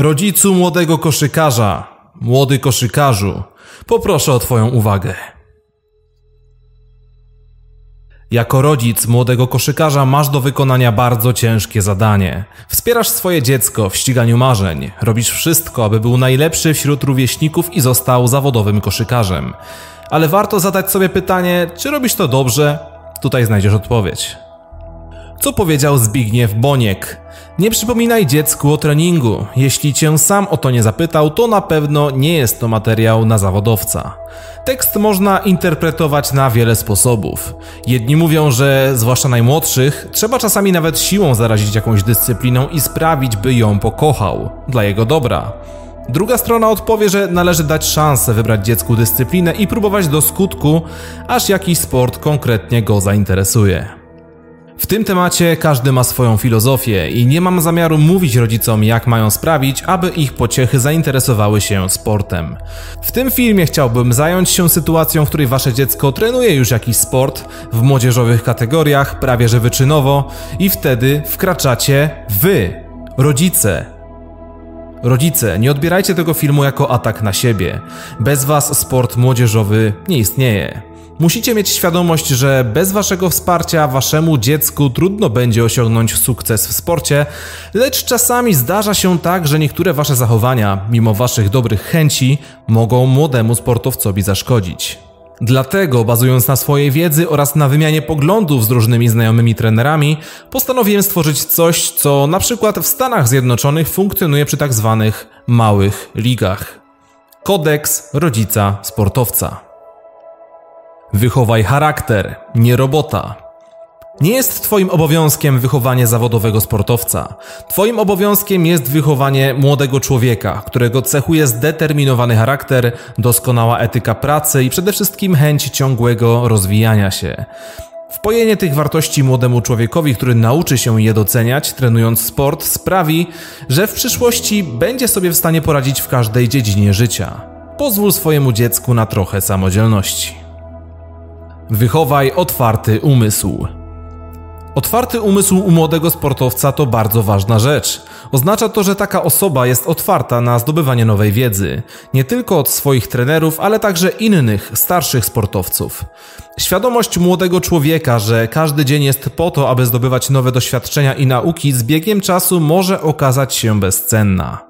Rodzicu młodego koszykarza, młody koszykarzu, poproszę o Twoją uwagę. Jako rodzic młodego koszykarza masz do wykonania bardzo ciężkie zadanie. Wspierasz swoje dziecko w ściganiu marzeń. Robisz wszystko, aby był najlepszy wśród rówieśników i został zawodowym koszykarzem. Ale warto zadać sobie pytanie, czy robisz to dobrze? Tutaj znajdziesz odpowiedź. Co powiedział Zbigniew Boniek? Nie przypominaj dziecku o treningu. Jeśli cię sam o to nie zapytał, to na pewno nie jest to materiał na zawodowca. Tekst można interpretować na wiele sposobów. Jedni mówią, że zwłaszcza najmłodszych, trzeba czasami nawet siłą zarazić jakąś dyscypliną i sprawić, by ją pokochał, dla jego dobra. Druga strona odpowie, że należy dać szansę wybrać dziecku dyscyplinę i próbować do skutku, aż jakiś sport konkretnie go zainteresuje. W tym temacie każdy ma swoją filozofię i nie mam zamiaru mówić rodzicom, jak mają sprawić, aby ich pociechy zainteresowały się sportem. W tym filmie chciałbym zająć się sytuacją, w której wasze dziecko trenuje już jakiś sport w młodzieżowych kategoriach, prawie że wyczynowo, i wtedy wkraczacie wy, rodzice, Rodzice, nie odbierajcie tego filmu jako atak na siebie. Bez was sport młodzieżowy nie istnieje. Musicie mieć świadomość, że bez waszego wsparcia waszemu dziecku trudno będzie osiągnąć sukces w sporcie, lecz czasami zdarza się tak, że niektóre wasze zachowania, mimo waszych dobrych chęci, mogą młodemu sportowcowi zaszkodzić. Dlatego, bazując na swojej wiedzy oraz na wymianie poglądów z różnymi znajomymi trenerami, postanowiłem stworzyć coś, co na przykład w Stanach Zjednoczonych funkcjonuje przy tak zwanych małych ligach. Kodeks rodzica sportowca. Wychowaj charakter, nie robota. Nie jest Twoim obowiązkiem wychowanie zawodowego sportowca. Twoim obowiązkiem jest wychowanie młodego człowieka, którego cechuje zdeterminowany charakter, doskonała etyka pracy i przede wszystkim chęć ciągłego rozwijania się. Wpojenie tych wartości młodemu człowiekowi, który nauczy się je doceniać, trenując sport, sprawi, że w przyszłości będzie sobie w stanie poradzić w każdej dziedzinie życia. Pozwól swojemu dziecku na trochę samodzielności. Wychowaj otwarty umysł. Otwarty umysł u młodego sportowca to bardzo ważna rzecz. Oznacza to, że taka osoba jest otwarta na zdobywanie nowej wiedzy, nie tylko od swoich trenerów, ale także innych, starszych sportowców. Świadomość młodego człowieka, że każdy dzień jest po to, aby zdobywać nowe doświadczenia i nauki, z biegiem czasu może okazać się bezcenna.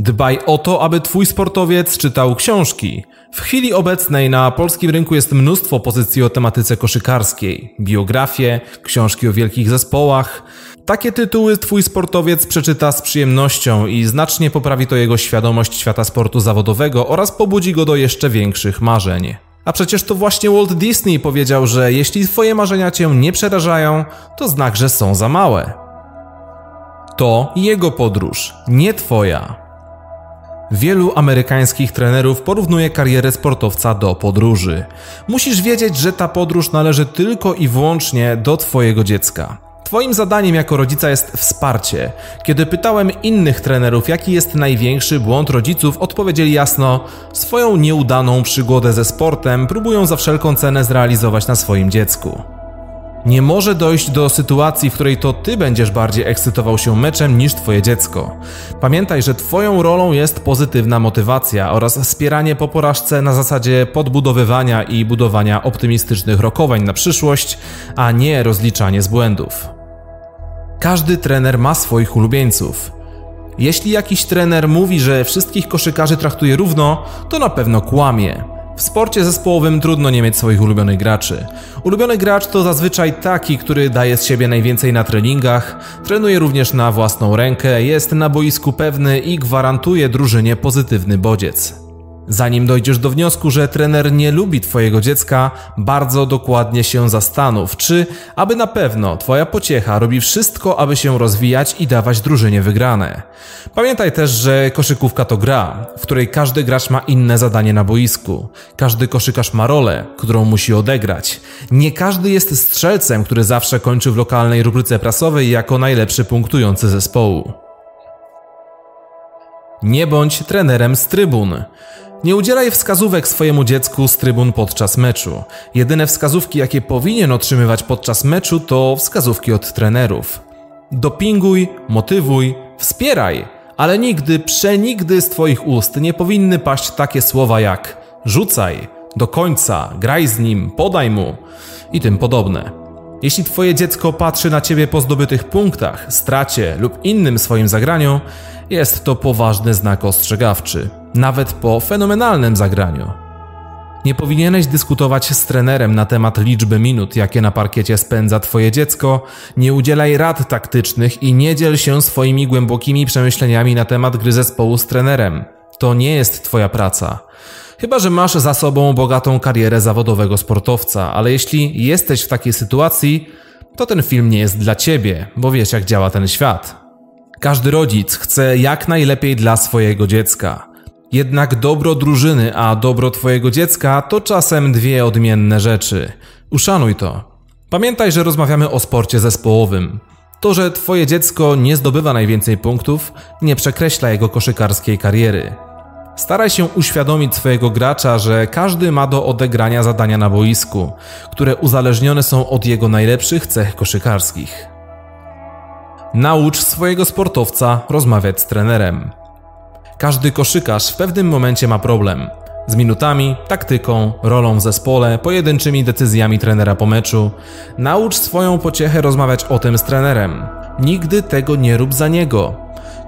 Dbaj o to, aby twój sportowiec czytał książki. W chwili obecnej na polskim rynku jest mnóstwo pozycji o tematyce koszykarskiej, biografie, książki o wielkich zespołach. Takie tytuły twój sportowiec przeczyta z przyjemnością i znacznie poprawi to jego świadomość świata sportu zawodowego oraz pobudzi go do jeszcze większych marzeń. A przecież to właśnie Walt Disney powiedział, że jeśli twoje marzenia cię nie przerażają, to znak, że są za małe. To jego podróż, nie twoja. Wielu amerykańskich trenerów porównuje karierę sportowca do podróży. Musisz wiedzieć, że ta podróż należy tylko i wyłącznie do Twojego dziecka. Twoim zadaniem jako rodzica jest wsparcie. Kiedy pytałem innych trenerów, jaki jest największy błąd rodziców, odpowiedzieli jasno: swoją nieudaną przygodę ze sportem próbują za wszelką cenę zrealizować na swoim dziecku. Nie może dojść do sytuacji, w której to ty będziesz bardziej ekscytował się meczem niż twoje dziecko. Pamiętaj, że twoją rolą jest pozytywna motywacja oraz wspieranie po porażce na zasadzie podbudowywania i budowania optymistycznych rokowań na przyszłość, a nie rozliczanie z błędów. Każdy trener ma swoich ulubieńców. Jeśli jakiś trener mówi, że wszystkich koszykarzy traktuje równo, to na pewno kłamie. W sporcie zespołowym trudno nie mieć swoich ulubionych graczy. Ulubiony gracz to zazwyczaj taki, który daje z siebie najwięcej na treningach, trenuje również na własną rękę, jest na boisku pewny i gwarantuje drużynie pozytywny bodziec. Zanim dojdziesz do wniosku, że trener nie lubi Twojego dziecka, bardzo dokładnie się zastanów, czy, aby na pewno, Twoja pociecha robi wszystko, aby się rozwijać i dawać drużynie wygrane. Pamiętaj też, że koszykówka to gra, w której każdy gracz ma inne zadanie na boisku. Każdy koszykarz ma rolę, którą musi odegrać. Nie każdy jest strzelcem, który zawsze kończy w lokalnej rubryce prasowej jako najlepszy punktujący zespołu. Nie bądź trenerem z trybun. Nie udzielaj wskazówek swojemu dziecku z trybun podczas meczu. Jedyne wskazówki, jakie powinien otrzymywać podczas meczu, to wskazówki od trenerów. Dopinguj, motywuj, wspieraj, Ale nigdy, przenigdy z Twoich ust nie powinny paść takie słowa jak rzucaj, do końca, graj z nim, podaj mu i tym podobne. Jeśli Twoje dziecko patrzy na Ciebie po zdobytych punktach, stracie lub innym swoim zagraniu, jest to poważny znak ostrzegawczy, nawet po fenomenalnym zagraniu. Nie powinieneś dyskutować z trenerem na temat liczby minut, jakie na parkiecie spędza Twoje dziecko, nie udzielaj rad taktycznych i nie dziel się swoimi głębokimi przemyśleniami na temat gry zespołu z trenerem. To nie jest Twoja praca. Chyba, że masz za sobą bogatą karierę zawodowego sportowca, ale jeśli jesteś w takiej sytuacji, to ten film nie jest dla ciebie, bo wiesz jak działa ten świat. Każdy rodzic chce jak najlepiej dla swojego dziecka. Jednak dobro drużyny, a dobro twojego dziecka to czasem dwie odmienne rzeczy. Uszanuj to. Pamiętaj, że rozmawiamy o sporcie zespołowym. To, że twoje dziecko nie zdobywa najwięcej punktów, nie przekreśla jego koszykarskiej kariery. Staraj się uświadomić swojego gracza, że każdy ma do odegrania zadania na boisku, które uzależnione są od jego najlepszych cech koszykarskich. Naucz swojego sportowca rozmawiać z trenerem. Każdy koszykarz w pewnym momencie ma problem. Z minutami, taktyką, rolą w zespole, pojedynczymi decyzjami trenera po meczu. Naucz swoją pociechę rozmawiać o tym z trenerem. Nigdy tego nie rób za niego.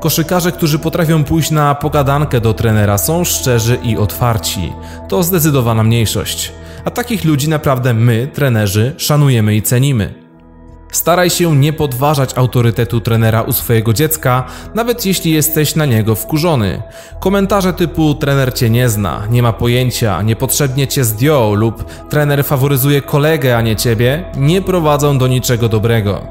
Koszykarze, którzy potrafią pójść na pogadankę do trenera, są szczerzy i otwarci. To zdecydowana mniejszość. A takich ludzi naprawdę my, trenerzy, szanujemy i cenimy. Staraj się nie podważać autorytetu trenera u swojego dziecka, nawet jeśli jesteś na niego wkurzony. Komentarze typu trener cię nie zna, nie ma pojęcia, niepotrzebnie cię zdjął lub trener faworyzuje kolegę, a nie ciebie, nie prowadzą do niczego dobrego.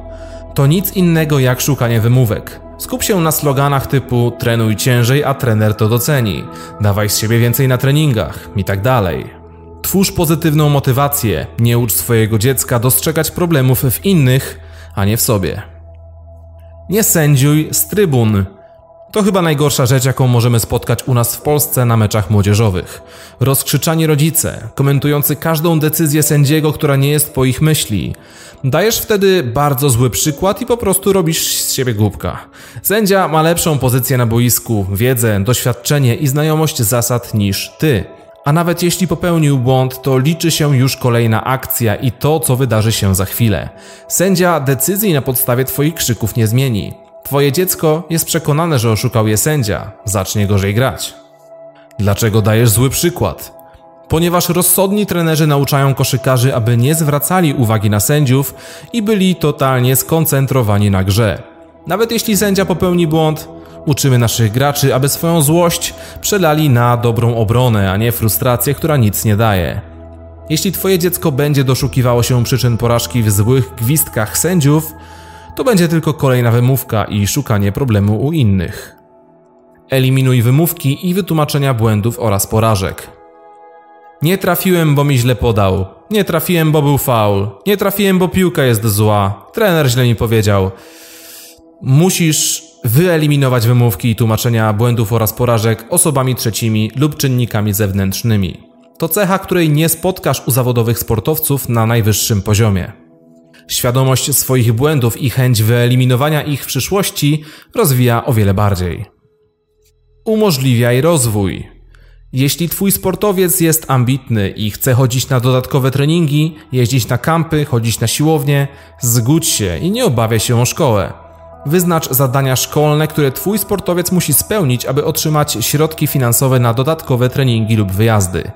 To nic innego jak szukanie wymówek. Skup się na sloganach typu trenuj ciężej, a trener to doceni, dawaj z siebie więcej na treningach i tak dalej. Twórz pozytywną motywację, nie ucz swojego dziecka dostrzegać problemów w innych, a nie w sobie. Nie sędziuj z trybun. To chyba najgorsza rzecz, jaką możemy spotkać u nas w Polsce na meczach młodzieżowych. Rozkrzyczani rodzice, komentujący każdą decyzję sędziego, która nie jest po ich myśli. Dajesz wtedy bardzo zły przykład i po prostu robisz z siebie głupka. Sędzia ma lepszą pozycję na boisku, wiedzę, doświadczenie i znajomość zasad niż ty. A nawet jeśli popełnił błąd, to liczy się już kolejna akcja i to, co wydarzy się za chwilę. Sędzia decyzji na podstawie Twoich krzyków nie zmieni. Twoje dziecko jest przekonane, że oszukał je sędzia, zacznie gorzej grać. Dlaczego dajesz zły przykład? Ponieważ rozsądni trenerzy nauczają koszykarzy, aby nie zwracali uwagi na sędziów i byli totalnie skoncentrowani na grze. Nawet jeśli sędzia popełni błąd, Uczymy naszych graczy, aby swoją złość przelali na dobrą obronę, a nie frustrację, która nic nie daje. Jeśli Twoje dziecko będzie doszukiwało się przyczyn porażki w złych gwizdkach sędziów, to będzie tylko kolejna wymówka i szukanie problemu u innych. Eliminuj wymówki i wytłumaczenia błędów oraz porażek. Nie trafiłem, bo mi źle podał. Nie trafiłem, bo był faul. Nie trafiłem, bo piłka jest zła. Trener źle mi powiedział. Musisz wyeliminować wymówki i tłumaczenia błędów oraz porażek osobami trzecimi lub czynnikami zewnętrznymi. To cecha, której nie spotkasz u zawodowych sportowców na najwyższym poziomie. Świadomość swoich błędów i chęć wyeliminowania ich w przyszłości rozwija o wiele bardziej. Umożliwiaj rozwój. Jeśli twój sportowiec jest ambitny i chce chodzić na dodatkowe treningi, jeździć na kampy, chodzić na siłownię, zgódź się i nie obawiaj się o szkołę. Wyznacz zadania szkolne, które Twój sportowiec musi spełnić, aby otrzymać środki finansowe na dodatkowe treningi lub wyjazdy.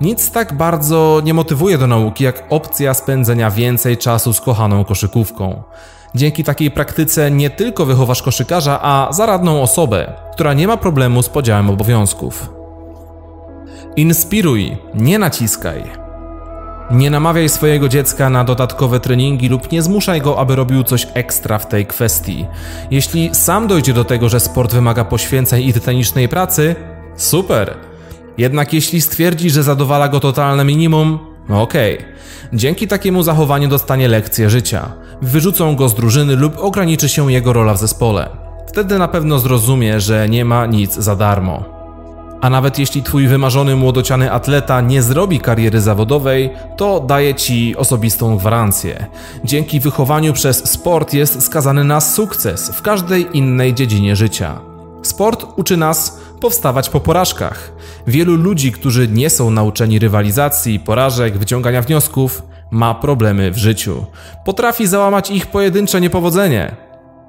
Nic tak bardzo nie motywuje do nauki jak opcja spędzenia więcej czasu z kochaną koszykówką. Dzięki takiej praktyce nie tylko wychowasz koszykarza, a zaradną osobę, która nie ma problemu z podziałem obowiązków. Inspiruj, nie naciskaj. Nie namawiaj swojego dziecka na dodatkowe treningi lub nie zmuszaj go, aby robił coś ekstra w tej kwestii. Jeśli sam dojdzie do tego, że sport wymaga poświęceń i tytanicznej pracy, super. Jednak jeśli stwierdzi, że zadowala go totalne minimum, no okej. Okay. Dzięki takiemu zachowaniu dostanie lekcję życia. Wyrzucą go z drużyny lub ograniczy się jego rola w zespole. Wtedy na pewno zrozumie, że nie ma nic za darmo. A nawet jeśli twój wymarzony młodociany atleta nie zrobi kariery zawodowej, to daje ci osobistą gwarancję. Dzięki wychowaniu przez sport jest skazany na sukces w każdej innej dziedzinie życia. Sport uczy nas powstawać po porażkach. Wielu ludzi, którzy nie są nauczeni rywalizacji, porażek, wyciągania wniosków, ma problemy w życiu. Potrafi załamać ich pojedyncze niepowodzenie.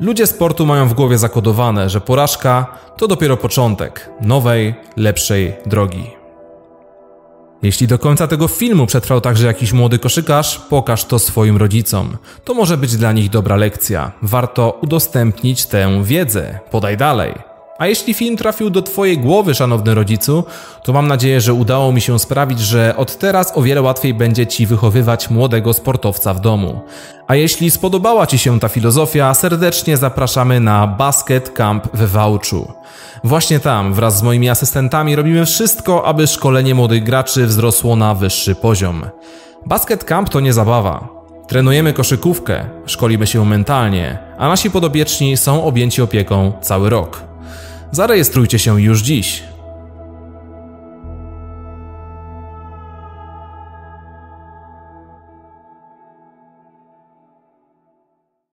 Ludzie sportu mają w głowie zakodowane, że porażka to dopiero początek nowej, lepszej drogi. Jeśli do końca tego filmu przetrwał także jakiś młody koszykarz, pokaż to swoim rodzicom. To może być dla nich dobra lekcja. Warto udostępnić tę wiedzę. Podaj dalej. A jeśli film trafił do Twojej głowy, szanowny rodzicu, to mam nadzieję, że udało mi się sprawić, że od teraz o wiele łatwiej będzie Ci wychowywać młodego sportowca w domu. A jeśli spodobała Ci się ta filozofia, serdecznie zapraszamy na Basket Camp we Wałczu. Właśnie tam, wraz z moimi asystentami, robimy wszystko, aby szkolenie młodych graczy wzrosło na wyższy poziom. Basket Camp to nie zabawa. Trenujemy koszykówkę, szkolimy się mentalnie, a nasi podobieczni są objęci opieką cały rok. Zarejestrujcie się już dziś.